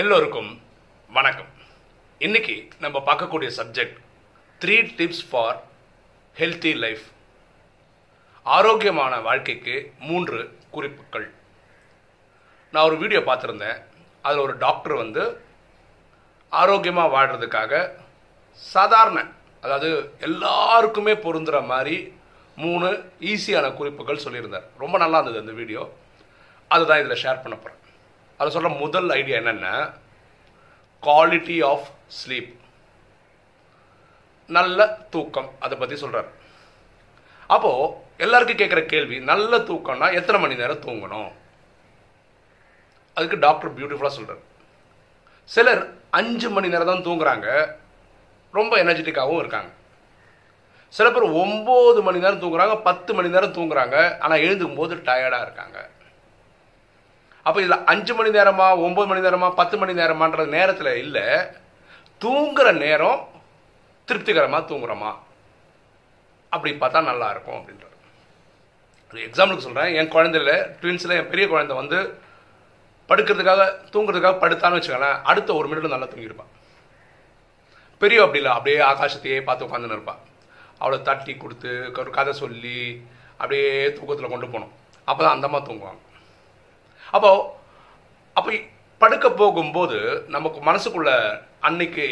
எல்லோருக்கும் வணக்கம். இன்னைக்கு நம்ம பார்க்கக்கூடிய subject three tips for healthy life ஆரோக்கியமான வாழ்க்கைக்கு மூன்று குறிப்புகள். நான் ஒரு வீடியோ பார்த்துருந்தேன். அதில் ஒரு டாக்டர் வந்து ஆரோக்கியமாக வாழ்கிறதுக்காக சாதாரண அதாவது எல்லாருக்குமே பொருந்துகிற மாதிரி மூணு ஈஸியான குறிப்புகள் சொல்லியிருந்தார். ரொம்ப நல்லா இருந்தது அந்த வீடியோ அதுதான் இதில் ஷேர் பண்ண போகிறேன் அதை சொல்கிற முதல் ஐடியா என்னென்னா குவாலிட்டி ஆஃப் ஸ்லீப் நல்ல தூக்கம் அதை பற்றி சொல்கிறார் அப்போது எல்லாருக்கும் கேட்குற கேள்வி நல்ல தூக்கம்னா எத்தனை மணி நேரம் தூங்கணும்? அதுக்கு டாக்டர் பியூட்டிஃபுல்லாக சொல்கிறார் சிலர் அஞ்சு மணி நேரம் தான் தூங்குறாங்க ரொம்ப எனர்ஜெட்டிக்காகவும் இருக்காங்க. சில பேர் ஒம்பது மணி நேரம் தூங்குறாங்க பத்து மணி நேரம் தூங்குறாங்க ஆனால் எழுந்துக்கும் போது டயர்டாக இருக்காங்க. அப்போ இதில் அஞ்சு மணி நேரமா ஒம்பது மணி நேரமா பத்து மணி நேரமான்ற நேரத்தில் இல்லை. தூங்குற நேரம் திருப்திகரமாக தூங்குறோமா? அப்படி பார்த்தா நல்லா இருக்கும் அப்படின்றார். ஒரு எக்ஸாம்பிளுக்கு சொல்கிறேன் என் குழந்தையில ட்வின்ஸில் என் பெரிய குழந்தை வந்து படுக்கிறதுக்காக தூங்குறதுக்காக படுத்தான்னு வச்சுக்கோங்களேன். அடுத்த ஒரு மினிட் நல்லா தூங்கியிருப்பான் பெரிய அப்படி இல்லை. அப்படியே ஆகாசத்தையே பார்த்து உட்காந்துன்னு இருப்பான் அவளை தட்டி கொடுத்து ஒரு கதை சொல்லி அப்படியே தூக்கத்தில் கொண்டு போகணும் அப்போ தான் அந்தமாக தூங்குவாங்க. அப்போ அப்போ படுக்க போகும்போது நமக்கு மனசுக்குள்ள அன்னைக்கு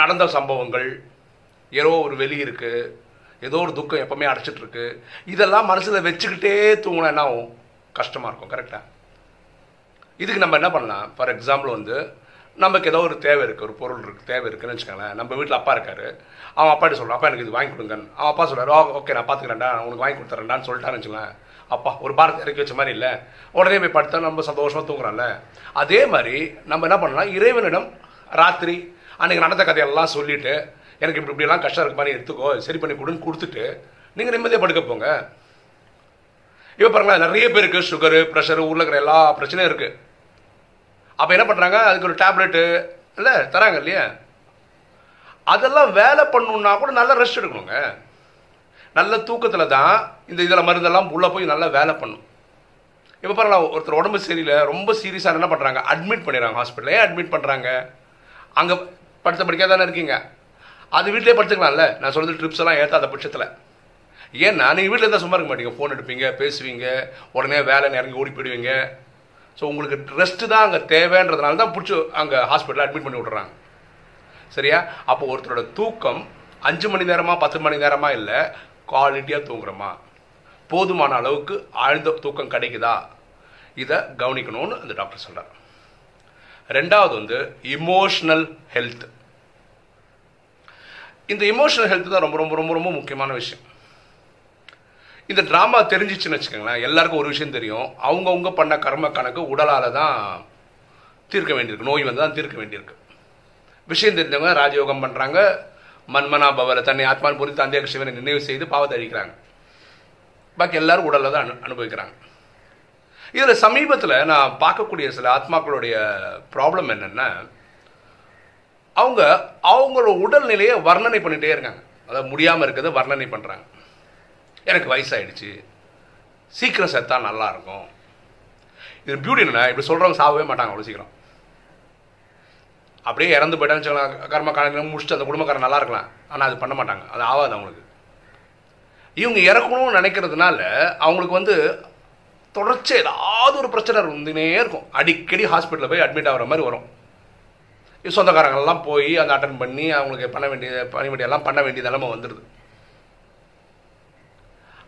நடந்த சம்பவங்கள் ஏதோ ஒரு வெளி இருக்கு ஏதோ ஒரு துக்கம் எப்பவுமே அடைச்சிட்டு இருக்கு இதெல்லாம் மனசில் வச்சுக்கிட்டே தூங்கினா என்ன ஆகும் கஷ்டமாக இருக்கும் கரெக்டாக இதுக்கு நம்ம என்ன பண்ணலாம்? ஃபார் எக்ஸாம்பிள் வந்து நமக்கு ஏதோ ஒரு தேவை இருக்குது ஒரு பொருள் இருக்குது தேவை இருக்குன்னு வச்சுக்கோங்களேன். நம்ம வீட்டில் அப்பா இருக்காரு. அவன் அப்பாட்ட சொல்கிறான் அப்பா எனக்கு இது வாங்கி கொடுங்க அவன் அப்பா சொல்கிறார் ஓகே நான் பார்த்துக்கிறேன்டா உனக்கு வாங்கி கொடுத்துறேன்டான்னு சொல்லிட்டான்னு வச்சுக்கோங்களேன். அப்பா ஒரு பாரத்தை இறக்கி வச்ச மாதிரி இல்லை. உடனே போய் படுத்தா நம்ம சந்தோஷமாக தூங்குறோம்ல அதே மாதிரி நம்ம என்ன பண்ணலாம்? இறைவனிடம் ராத்திரி அன்றைக்கி நடந்த கதையெல்லாம் சொல்லிவிட்டு எனக்கு இப்படி இப்படிலாம் கஷ்டம் இருக்கு மாதிரி எடுத்துக்கோ சரி பண்ணி கொடுன்னு கொடுத்துட்டு நீங்கள் நிம்மதியாக படுக்க போங்க. இப்போ பாருங்களா நிறைய பேருக்கு சுகரு ப்ரெஷரு ஊரில் இருக்கிற எல்லா பிரச்சனையும் இருக்குது அப்போ என்ன பண்ணுறாங்க அதுக்கு ஒரு டேப்லெட்டு இல்லை தராங்க இல்லையா? அதெல்லாம் வேலை பண்ணணுன்னா கூட நல்லா ரெஸ்ட் எடுக்கணுங்க. நல்ல தூக்கத்தில் தான் இந்த இதில் மருந்தெல்லாம் உள்ளே போய் நல்லா வேலை பண்ணும். இப்போ பாருங்களா ஒருத்தர் உடம்பு சரியில்லை ரொம்ப சீரியஸாக என்ன பண்ணுறாங்க அட்மிட் பண்ணிடுறாங்க ஹாஸ்பிட்டல் ஏன் அட்மிட் பண்ணுறாங்க அங்கே படுத்த படிக்காத தானே இருக்கீங்க? அது வீட்டிலே படுத்துக்கலாம்ல? நான் சொல்கிறது ட்ரிப்ஸ் எல்லாம் ஏற்றாத பட்சத்தில். ஏன்னா நீங்கள் வீட்டில் இருந்தால் சும்மா இருக்க மாட்டீங்க. ஃபோன் எடுப்பீங்க பேசுவீங்க உடனே வேலை இறங்கி ஓடி போயிடுவீங்க. ஸோ உங்களுக்கு ரெஸ்ட்டு தான் அங்கே தேவைன்றதுனால தான் பிடிச்சி அங்கே ஹாஸ்பிட்டலில் அட்மிட் பண்ணி விட்றாங்க சரியா? அப்போ ஒருத்தரோட தூக்கம் அஞ்சு மணி நேரமாக பத்து மணி நேரமாக இல்லை குவாலிட்டியாக தூங்குறோமா? போதுமான அளவுக்கு ஆழ்ந்த தூக்கம் கிடைக்குதா? இதை கவனிக்கணும்னு அந்த டாக்டர் சொல்கிறார் ரெண்டாவது வந்து இமோஷனல் ஹெல்த் இந்த இமோஷனல் ஹெல்த் தான் ரொம்ப ரொம்ப ரொம்ப ரொம்ப முக்கியமான விஷயம். இந்த ட்ராமா தெரிஞ்சிச்சுன்னு வச்சுக்கோங்களேன் எல்லாருக்கும் ஒரு விஷயம் தெரியும். அவங்கவுங்க பண்ண கர்ம கணக்கு உடலால் தான் தீர்க்க வேண்டியிருக்கு. நோய் வந்து தான் தீர்க்க வேண்டியிருக்கு. விஷயம் தெரிஞ்சவங்க ராஜயோகம் பண்ணுறாங்க மன்மனா பவரை தன்னை ஆத்மான் பொறுத்து தந்தையாக சிவனை நினைவு செய்து பாவத்தை அழிக்கிறாங்க. பாக்கி எல்லாரும் உடலில் தான் அனு அனுபவிக்கிறாங்க. இதில் சமீபத்தில் நான் பார்க்கக்கூடிய சில ஆத்மாக்களுடைய ப்ராப்ளம் என்னென்னா அவங்க அவங்களோட உடல்நிலையை வர்ணனை பண்ணிகிட்டே இருக்காங்க. அதாவது முடியாமல் இருக்கிறத வர்ணனை பண்ணுறாங்க எனக்கு வயசாயிடுச்சு. சீக்கிரம் செத்தா நல்லா இருக்கும். இது பியூட்டி என்ன இப்படி சொல்கிறவங்க சாகவே மாட்டாங்க அவ்வளோ சீக்கிரம். அப்படியே இறந்து போயிட்டான்னு வச்சுக்கலாம் கர்ம காலங்களும் முடிச்சுட்டு அந்த குடும்பக்காரன் நல்லா இருக்கலாம். ஆனால் அது பண்ண மாட்டாங்க. அது ஆகாது அவங்களுக்கு. இவங்க இறக்கணும்னு நினைக்கிறதுனால அவங்களுக்கு வந்து தொடர்ச்சி ஏதாவது ஒரு பிரச்சனை இருந்துனே இருக்கும். அடிக்கடி ஹாஸ்பிட்டலில் போய் அட்மிட் ஆகிற மாதிரி வரும். சொந்தக்காரங்கள்லாம் போய் அந்த அட்டன் பண்ணி அவங்களுக்கு பண்ண வேண்டிய பண்ண வேண்டியெல்லாம் பண்ண வேண்டிய நிலைமை வந்துடுது.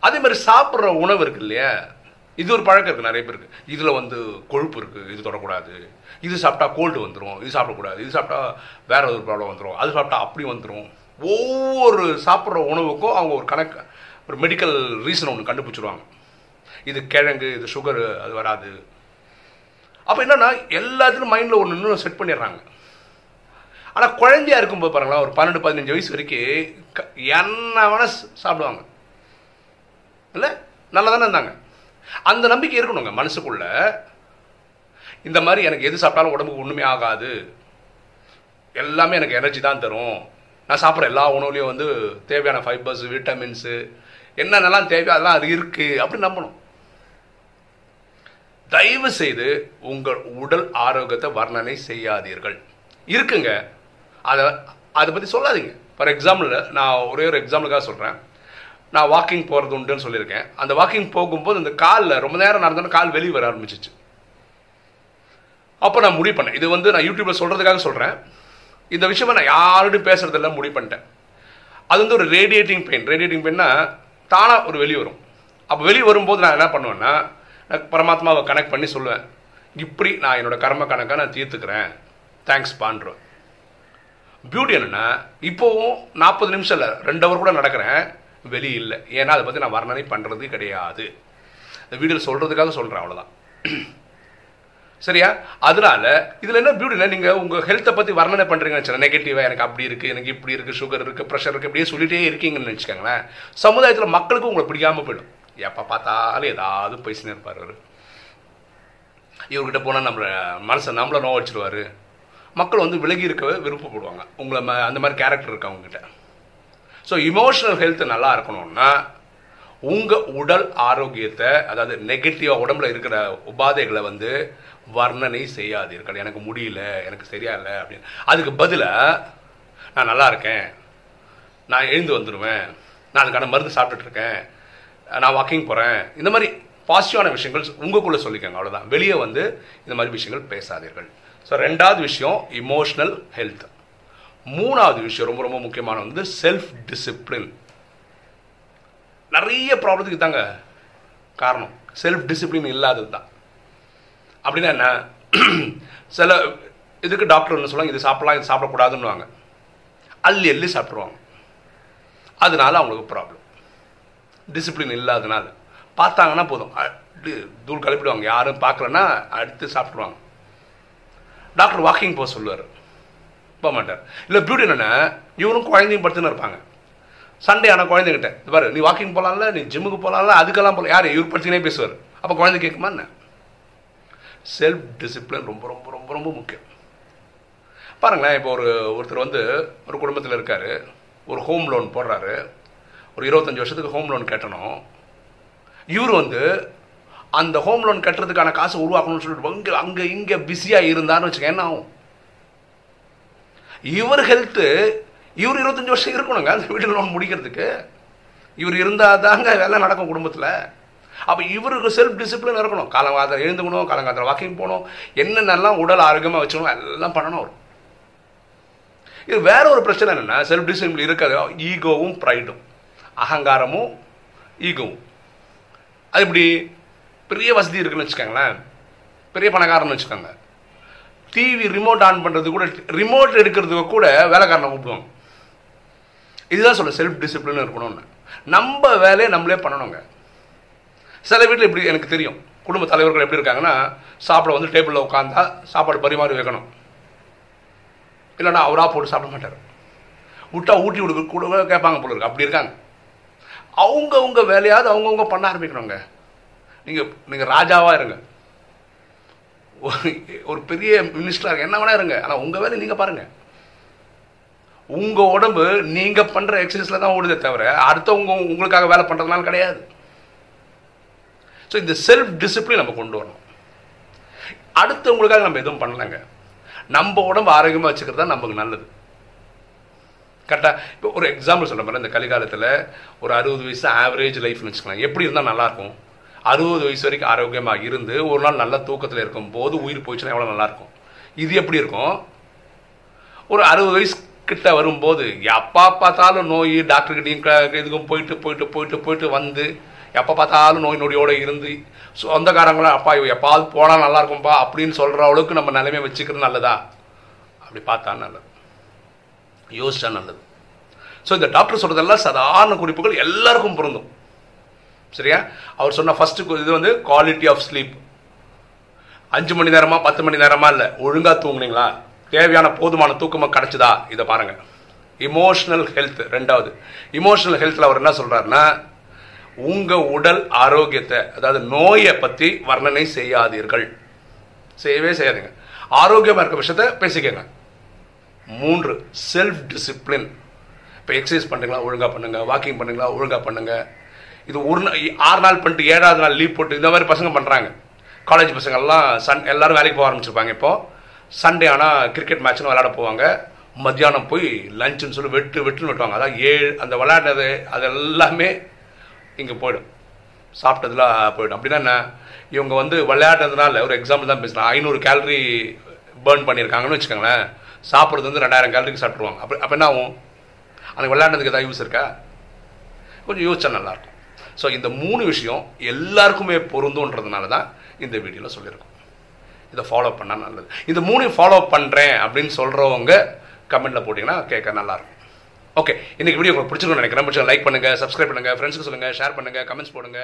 அதே மாதிரி சாப்பிட்ற உணவு இருக்கு இல்லையா? இது ஒரு பழக்கம் இருக்குது நிறைய பேருக்கு. இதில் வந்து கொழுப்பு இருக்குது இது தொடக்கூடாது. இது சாப்பிட்டா கோல்டு வந்துடும் இது சாப்பிடக்கூடாது. இது சாப்பிட்டா வேற ஒரு ப்ராப்ளம் வந்துடும் அது சாப்பிட்டா அப்படி வந்துடும் ஒவ்வொரு சாப்பிட்ற உணவுக்கும் அவங்க ஒரு கணக்கு ஒரு மெடிக்கல் ரீசன் ஒன்று கண்டுபிடிச்சிருவாங்க. இது கிழங்கு இது சுகரு அது வராது. அப்போ என்னன்னா எல்லாத்துலையும் மைண்டில் ஒன்று இன்னும் செட் பண்ணிடுறாங்க. ஆனால் குழந்தையா இருக்கும்போது பாருங்களா ஒரு பன்னெண்டு பதினஞ்சு வயசு வரைக்கும் என்ன வேணால் சாப்பிடுவாங்க. இல்லை? நல்லா தானே இருந்தாங்க. அந்த நம்பிக்கை இருக்கணுங்க மனசுக்குள்ள. இந்த மாதிரி எனக்கு எது சாப்பிட்டாலும் உடம்புக்கு ஒன்றுமே ஆகாது. எல்லாமே எனக்கு எனர்ஜி தான் தரும். நான் சாப்பிட்ற எல்லா உணவுலையும் வந்து தேவையான ஃபைபர்ஸ் விட்டமின்ஸு என்னென்னலாம் தேவையோ அதெல்லாம் அது இருக்குது அப்படின்னு நம்பணும். தயவு செய்து உங்கள் உடல் ஆரோக்கியத்தை வர்ணனை செய்யாதீர்கள். இருக்குங்க. அதை அதை பற்றி சொல்லாதீங்க. ஃபார் எக்ஸாம்பிள் நான் ஒரே ஒரு எக்ஸாம்பிளுக்காக சொல்கிறேன் நான் வாக்கிங் போகிறது உண்டுன்னு சொல்லியிருக்கேன். அந்த வாக்கிங் போகும்போது இந்த காலில் ரொம்ப நேரம் நடந்தோன்னு கால் வெளியே வர ஆரம்பிச்சிச்சு. அப்போ நான் முடிவு பண்ணேன். இது வந்து நான் யூடியூப்பில் சொல்கிறதுக்காக சொல்கிறேன் இந்த விஷயமா நான் யாரோடையும் பேசுறதெல்லாம் முடிவு பண்ணிட்டேன். அது வந்து ஒரு ரேடியேட்டிங் பெயின் ரேடியேட்டிங் பெயின்னா தானாக ஒரு வெளியே வரும். அப்போ வெளியே வரும்போது நான் என்ன பண்ணுவேன்னா நான் பரமாத்மாவை கனெக்ட் பண்ணி சொல்லுவேன். இப்படி நான் என்னோட கர்ம கணக்காக நான் தீர்த்துக்கிறேன். தேங்க்ஸ் பான்றேன் பியூட்டி என்னென்னா இப்போவும் நாற்பது நிமிஷம் இல்லை ரெண்டு ஹவர் கூட நடக்கிறேன். வெளியே இல்லை ஏன்னா அதை பற்றி நான் வர்ணனை பண்ணுறது கிடையாது. இந்த வீடியோவில் சொல்கிறதுக்காக சொல்கிறேன் அவ்வளோதான் சரியா? அதனால இதில் என்ன பியூட்டினா நீங்கள் உங்கள் ஹெல்த்தை பற்றி வர்ணனை பண்ணுறீங்கன்னு நெகட்டிவாக எனக்கு அப்படி இருக்குது எனக்கு இப்படி இருக்குது சுகர் இருக்குது ப்ரெஷர் இருக்குது இப்படியே சொல்லிகிட்டே இருக்கீங்கன்னு வச்சுக்கோங்களேன் சமுதாயத்தில் மக்களுக்கும் உங்களை பிடிக்காமல் போயிடும். எப்போ பார்த்தாலும் ஏதாவது பேசினே இருப்பார் அவர். இவர்கிட்ட போனால் நம்மளை மனசை நம்மளை நோய் மக்கள் வந்து விலகி இருக்கவே விருப்பப்படுவாங்க. உங்களை ம- அந்த மாதிரி கேரக்டர் இருக்கு அவங்ககிட்ட ஸோ இமோஷனல் ஹெல்த் நல்லா இருக்கணும்னா உங்கள் உடல் ஆரோக்கியத்தை அதாவது நெகட்டிவாக உடம்புல இருக்கிற உபாதைகளை வந்து வர்ணனை செய்யாதீர்கள். எனக்கு முடியல எனக்கு சரியா இல்லை அப்படின்னு. அதுக்கு பதிலாக நான் நல்லா இருக்கேன் நான் எழுந்து வந்துடுவேன் நான் அதுக்கான மருந்து சாப்பிட்டுட்ருக்கேன் நான் வாக்கிங் போகிறேன் இந்த மாதிரி பாசிட்டிவான விஷயங்கள் உங்களுக்குள்ளே சொல்லிக்கோங்க அவ்வளோதான் வெளியே வந்து இந்த மாதிரி விஷயங்கள் பேசாதீர்கள். ஸோ ரெண்டாவது விஷயம் இமோஷனல் ஹெல்த் மூணாவது விஷயம் ரொம்ப ரொம்ப முக்கியமான வந்து செல்ஃப் டிசிப்ளின் நிறைய ப்ராப்ளத்துக்கு தாங்க காரணம். செல்ஃப் டிசிப்ளின் இல்லாதது தான். அப்படின்னா என்ன? சில இதுக்கு டாக்டர் என்ன சொல்லுவாங்க இது சாப்பிடலாம் இது சாப்பிடக்கூடாதுன்னுவாங்க. அள்ளி அள்ளி சாப்பிட்ருவாங்க அதனால அவங்களுக்கு ப்ராப்ளம் டிசிப்ளின் இல்லாதனால. பார்த்தாங்கன்னா போதும். தூள் கலப்பிடுவாங்க. யாரும் பார்க்கலன்னா அடுத்து சாப்பிட்ருவாங்க டாக்டர் வாக்கிங் போக சொல்லுவார். போக மாட்டார் இல்லை பியூட்டி என்னென்னா இவரும் குழந்தையும் படுத்துன்னு இருப்பாங்க. சண்டே ஆனால் குழந்தைகிட்ட பாரு நீ வாக்கிங் போகலாம்ல நீ ஜிம்முக்கு போகலாம்ல அதுக்கெல்லாம் போகல யார்? இவர் படுத்துனே பேசுவார். அப்போ குழந்தை கேட்குமா என்ன? செல்ஃப் டிசிப்ளின் ரொம்ப ரொம்ப ரொம்ப ரொம்ப முக்கியம். பாருங்களேன் இப்போ ஒரு ஒருத்தர் வந்து ஒரு குடும்பத்தில் இருக்கார். ஒரு ஹோம் லோன் போடுறாரு. ஒரு இருபத்தஞ்சி வருஷத்துக்கு ஹோம் லோன் கட்டணும். இவர் வந்து அந்த ஹோம் லோன் கட்டுறதுக்கான காசு உருவாக்கணும்னு சொல்லிட்டு அங்கே அங்கே இங்கே பிஸியாக இருந்தார்னு வச்சுக்க என்ன ஆகும்? இவர் ஹெல்த்து இவர் இருபத்தஞ்சி வருஷம் இருக்கணுங்க அந்த வீட்டு லோன் முடிக்கிறதுக்கு. இவர் இருந்தால் தாங்க வேலை நடக்கும் குடும்பத்தில். அப்போ இவருக்கு செல்ஃப் டிசிப்ளின் இருக்கணும். காலங்காலத்தில் எழுந்துக்கணும் காலங்காலத்தில் வாக்கிங் போகணும் என்னென்னலாம் உடல் ஆரோக்கியமாக வச்சுக்கணும் எல்லாம் பண்ணணும் அவர். இது வேற ஒரு பிரச்சனை என்னென்னா செல்ஃப் டிசிப்ளின் இருக்காது. ஈகோவும் ப்ரைடும் அகங்காரமும் ஈகோவும். அது இப்படி பெரிய வசதி இருக்குன்னு வச்சுக்கோங்களேன். பெரிய பணக்காரன்னு வச்சுக்கோங்க. டிவி ரிமோட் ஆன் பண்ணுறது கூட ரிமோட் எடுக்கிறதுக்கு கூட வேலைக்காரனை கூப்பிடுவாங்க. இதுதான் சொல்ல செல்ஃப் டிசிப்ளின் இருக்கணும்னு. நம்ம வேலையை நம்மளே பண்ணணுங்க. சில வீட்டில் இப்படி எனக்கு தெரியும். குடும்ப தலைவர்கள் எப்படி இருக்காங்கன்னா சாப்பிட வந்து டேபிளில் உட்காந்தா சாப்பாடு பரிமாறி வைக்கணும். இல்லைன்னா அவராக போட்டு சாப்பிட மாட்டார். விட்டா ஊட்டி விடுக்க கூட கேட்பாங்க போல இருக்கு. அப்படி இருக்காங்க. அவங்கவுங்க வேலையாவது அவங்கவுங்க பண்ண ஆரம்பிக்கணுங்க. நீங்கள் நீங்கள் ராஜாவாக இருங்க. ஒரு- ஒரு பெரிய மினிஸ்டராக என்ன வேணா இருங்க. ஆனால் உங்கள் வேலை நீங்கள் பாருங்கள் உங்கள் உடம்பு நீங்கள் பண்ணுற எக்ஸசைஸில் தான் ஓடுதே தவிர அடுத்தவங்க உங்களுக்காக வேலை பண்ணுறதுனால கிடையாது. ஸோ இந்த செல்ஃப் டிசிப்ளின் நம்ம கொண்டு வரணும். அடுத்தவங்களுக்காக நம்ம எதுவும் பண்ணலங்க. நம்ம உடம்பு ஆரோக்கியமாக வச்சுக்கிறது தான் நமக்கு நல்லது. கரெக்டாக இப்போ ஒரு எக்ஸாம்பிள் சொல்ல மாதிரி இந்த கலிகாலத்தில் ஒரு அறுபது வயசு ஆவரேஜ் லைஃப்னு வச்சுக்கலாம் எப்படி இருந்தால் நல்லாயிருக்கும் அறுபது வயசு வரைக்கும் ஆரோக்கியமாக இருந்து ஒரு நாள் நல்ல தூக்கத்தில் இருக்கும் போது உயிர் போயிடுச்சுன்னா எவ்வளோ நல்லாயிருக்கும்? இது எப்படி இருக்கும்? ஒரு அறுபது வயசு கிட்ட வரும்போது எப்போ பார்த்தாலும் நோய் டாக்டர்கிட்டையும் இதுக்கும் போயிட்டு போயிட்டு போயிட்டு போயிட்டு வந்து எப்போ பார்த்தாலும் நோய் நொடியோடு இருந்து சொந்தக்காரங்களும் அப்பா இவ எப்பாவது போனால் நல்லா அப்படின்னு சொல்கிற அளவுக்கு நம்ம நிலைமையை வச்சுக்கிறது நல்லதா? அப்படி பார்த்தா நல்லது. யோசிச்சா நல்லது. ஸோ இந்த டாக்டர் சொல்கிறதெல்லாம் சாதாரண குறிப்புகள் எல்லாருக்கும் பொருந்தும். சரியா? அவர் சொன்ன ஃபர்ஸ்ட் இது வந்து குவாலிட்டி ஆஃப் ஸ்லீப் அஞ்சு மணி நேரமா பத்து மணி நேரமா இல்லை ஒழுங்காக தூங்குனீங்களா? தேவையான போதுமான தூக்கமாக கிடைச்சதா? இதை பாருங்கள் இமோஷனல் ஹெல்த் ரெண்டாவது. இமோஷனல் ஹெல்த்தில் அவர் என்ன சொல்கிறாருன்னா உங்கள் உடல் ஆரோக்கியத்தை அதாவது நோயை பற்றி வர்ணனை செய்யாதீர்கள். செய்யவே செய்யாதீங்க. ஆரோக்கியமாக இருக்க விஷயத்த பேசிக்கங்க. மூன்று செல்ஃப் டிசிப்ளின் இப்போ எக்ஸசைஸ் பண்ணுறீங்களா ஒழுங்காக பண்ணுங்கள் வாக்கிங் பண்ணுங்களா ஒழுங்காக பண்ணுங்கள் இது ஒரு ஆறு நாள் பண்ணிட்டு ஏழாவது நாள் லீவ் போட்டு இந்த மாதிரி பசங்க பண்ணுறாங்க காலேஜ் பசங்கள்லாம் சன் எல்லாரும் வேலைக்கு போக ஆரம்பிச்சிருப்பாங்க இப்போ. சண்டே ஆனால் கிரிக்கெட் மேட்ச்னு விளையாட போவாங்க. மத்தியானம் போய் லஞ்சுன்னு சொல்லி வெட்டு வெட்டுன்னு வெட்டுவாங்க. அதான் ஏழு அந்த விளையாடுறது அது எல்லாமே இங்கே போயிடும். சாப்பிட்டதுலாம் போயிடும். அப்படின்னா என்ன? இவங்க வந்து விளையாடுறதுனால ஒரு எக்ஸாம்பிள் தான் பேசுகிறேன் ஐநூறு கேலரி பேர்ன் பண்ணியிருக்காங்கன்னு வச்சுக்கோங்களேன். சாப்பிட்றது வந்து ரெண்டாயிரம் கேலரிக்கு சாப்பிட்ருவாங்க அப்போ அப்போ என்ன ஆகும்? அந்த விளையாடுறதுக்கு எதாவது யூஸ் இருக்கா? கொஞ்சம் யோசிச்சா நல்லாயிருக்கும் ஸோ இந்த மூணு விஷயம் எல்லாருக்குமே பொருந்துன்றதுனால தான் இந்த வீடியோவில் சொல்லியிருக்கோம். இதை ஃபாலோ பண்ணால் நல்லது. இந்த மூணையும் ஃபாலோ பண்ணுறேன் அப்படின்னு சொல்கிறவங்க கமெண்ட்டில் போட்டிங்கன்னா கேட்க நல்லாயிருக்கும். ஓகே இன்றைக்கி வீடியோ உங்களுக்கு பிடிச்சிருக்கும்னு நினைக்கிறேன். பிடிச்ச லைக் பண்ணுங்கள் சப்ஸ்கிரைப் பண்ணுங்கள் ஃப்ரெண்ட்ஸுக்கு சொல்லுங்கள் ஷேர் பண்ணுங்கள் கமெண்ட்ஸ் போடுங்க.